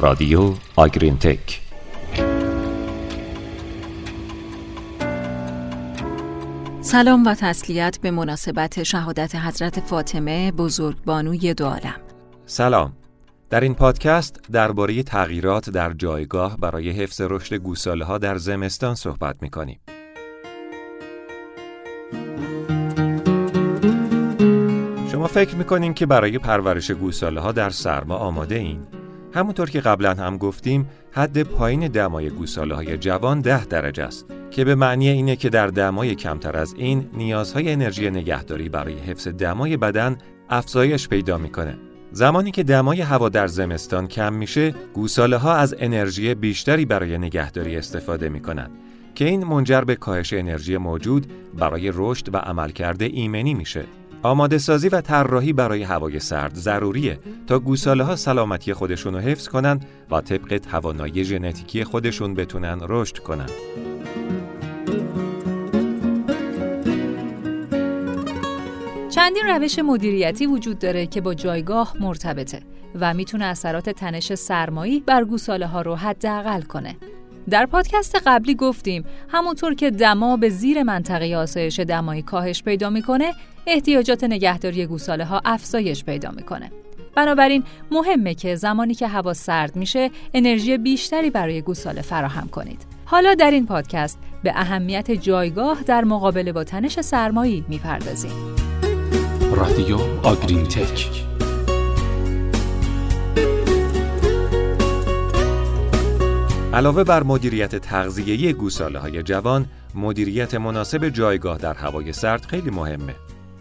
رادیو آگرین تک سلام و تسلیت به مناسبت شهادت حضرت فاطمه بزرگبانوی دو عالم سلام در این پادکست درباره تغییرات در جایگاه برای حفظ رشد گوساله ها در زمستان صحبت می کنیم. شما فکر می‌کنین که برای پرورش گوساله ها در سرما آماده این؟ همونطور که قبلا هم گفتیم حد پایین دمای گوساله های جوان ده درجه است که به معنی اینه که در دمای کمتر از این نیازهای انرژی نگهداری برای حفظ دمای بدن افزایش پیدا می‌کنه. زمانی که دمای هوا در زمستان کم میشه، گوساله ها از انرژی بیشتری برای نگهداری استفاده می‌کنن که این منجر به کاهش انرژی موجود برای رشد و عملکرد ایمنی میشه. آماده سازی و طراحی برای هوای سرد ضروریه تا گوساله ها سلامتی خودشون رو حفظ کنن و طبق توانایی ژنتیکی خودشون بتونن رشد کنن. چندین روش مدیریتی وجود داره که با جایگاه مرتبطه و می‌تونه اثرات تنش سرمایی بر گوساله ها رو حداقل کنه. در پادکست قبلی گفتیم همونطور که دما به زیر منطقه آسایش دمایی کاهش پیدا می‌کنه احتیاجات نگهداری گوساله ها افزایش پیدا می‌کنه. بنابراین مهمه که زمانی که هوا سرد میشه انرژی بیشتری برای گوساله فراهم کنید. حالا در این پادکست به اهمیت جایگاه در مقابله با تنش سرمایی می‌پردازیم. رادیو آگرین تک علاوه بر مدیریت تغذیه‌ای گوساله های جوان، مدیریت مناسب جایگاه در هوای سرد خیلی مهمه.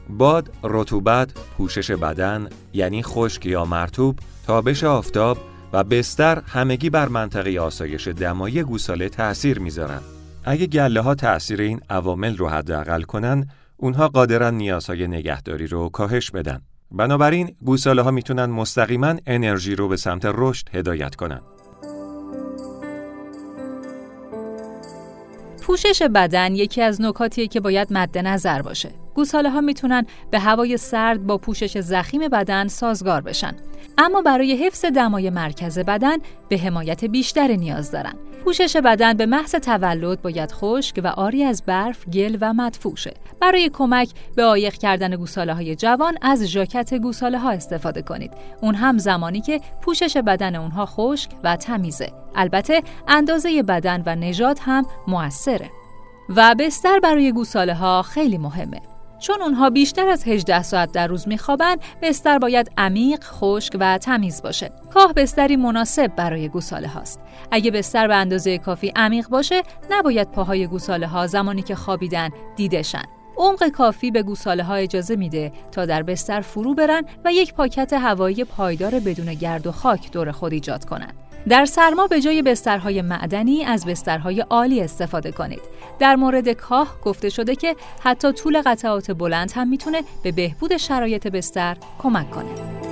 باد، رطوبت، پوشش بدن یعنی خشک یا مرتوب، تابش آفتاب و بستر همگی بر منطقه آسایش دمایی گوساله تأثیر می‌ذارن. اگه گله ها تأثیر این عوامل رو حداقل کنن، اونها قادرن نیازهای نگهداری رو کاهش بدن. بنابراین گوساله ها می‌تونن مستقیما انرژی رو به سمت رشد هدایت کنن. پوشش بدن یکی از نکاتیه که باید مد نظر باشه. گوساله ها می‌تونن به هوای سرد با پوشش زخیم بدن سازگار بشن. اما برای حفظ دمای مرکز بدن به حمایت بیشتری نیاز دارن. پوشش بدن به محض تولد باید خشک و آری از برف، گل و مدفوشه. برای کمک به آیق کردن گوساله های جوان از ژاکت گوساله ها استفاده کنید. اون هم زمانی که پوشش بدن اونها خشک و تمیزه. البته اندازه بدن و نژاد هم موثره. و بستر برای گوساله ها خیلی مهمه. چون اونها بیشتر از 18 ساعت در روز میخوابن بستر باید عمیق، خشک و تمیز باشه. کاه بستری مناسب برای گوساله هاست. اگه بستر به اندازه کافی عمیق باشه، نباید پاهای گوساله ها زمانی که خوابیدن دیدشن. عمق کافی به گوساله ها اجازه میده تا در بستر فرو برن و یک پاکت هوایی پایدار بدون گرد و خاک دور خود ایجاد کنند. در سرما به جای بسترهای معدنی از بسترهای عالی استفاده کنید. در مورد کاه گفته شده که حتی طول قطعات بلند هم می‌تونه به بهبود شرایط بستر کمک کنه.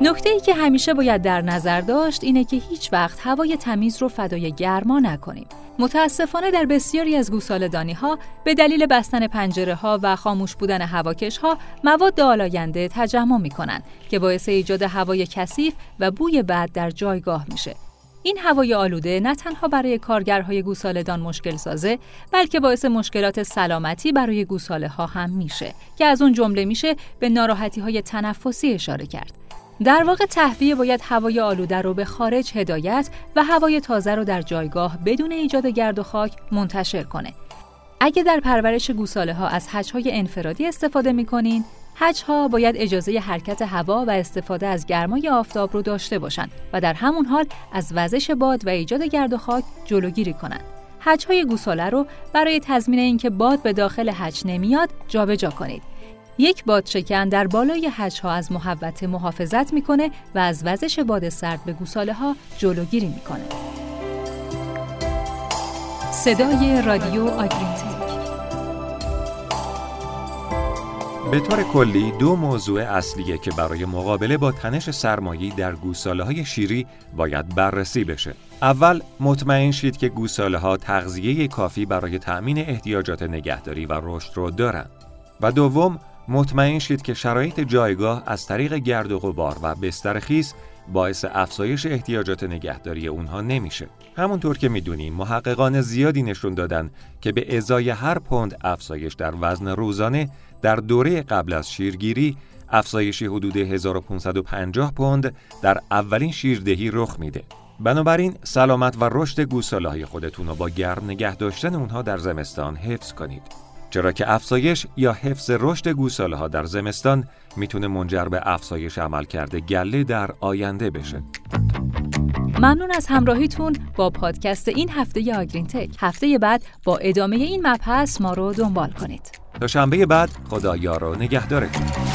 نکته ای که همیشه باید در نظر داشت اینه که هیچ وقت هوای تمیز رو فدای گرما نکنیم. متاسفانه در بسیاری از گوساله‌دانی ها به دلیل بستن پنجره ها و خاموش بودن هواکش ها مواد آلاینده تجمع می کنند که باعث ایجاد هوای کثیف و بوی بد در جایگاه میشه. این هوای آلوده نه تنها برای کارگرهای گوسالهدان مشکل سازه بلکه باعث مشکلات سلامتی برای گوساله ها هم میشه که از اون جمله میشه به ناراحتی های تنفسی اشاره کرد. در واقع تهویه باید هوای آلوده رو به خارج هدایت و هوای تازه رو در جایگاه بدون ایجاد گرد و خاک منتشر کنه. اگه در پرورش گوساله ها از های انفرادی استفاده می کنین، ها باید اجازه حرکت هوا و استفاده از گرمای آفتاب رو داشته باشند و در همون حال از وزش باد و ایجاد گرد و خاک جلوگیری کنند. های گوساله رو برای تضمین اینکه باد به داخل حج نمیاد جابجا کنید. یک بادشکن در بالای ها از محوطه محافظت می‌کنه و از وزش باد سرد به گوساله ها جلوگیری می‌کنه. صدای رادیو آگرینتک به طور کلی دو موضوع اصلیه که برای مقابله با تنش سرمایی در گوساله های شیری باید بررسی بشه. اول مطمئن شید که گوساله ها تغذیه کافی برای تأمین احتیاجات نگهداری و رشد رو دارن. و دوم مطمئن شید که شرایط جایگاه از طریق گرد و غبار و بستر خیس باعث افزایش احتیاجات نگهداری اونها نمیشه. همونطور که می‌دونیم محققان زیادی نشون دادن که به ازای هر پوند افزایش در وزن روزانه در دوره قبل از شیرگیری افزایشی حدود 1550 پوند در اولین شیردهی رخ میده. بنابراین سلامت و رشد گوساله خودتون رو با گرم نگه داشتن اونها در زمستان حفظ کنید. چرا که افزایش یا حفظ رشد گوساله ها در زمستان می‌تونه منجر به افزایش عملکرد گله در آینده بشه. ممنون از همراهیتون با پادکست این هفته آگرین تک. هفته بعد با ادامه این مبحث ما رو دنبال کنید. تا شنبه بعد خدا یار و نگهدارتون.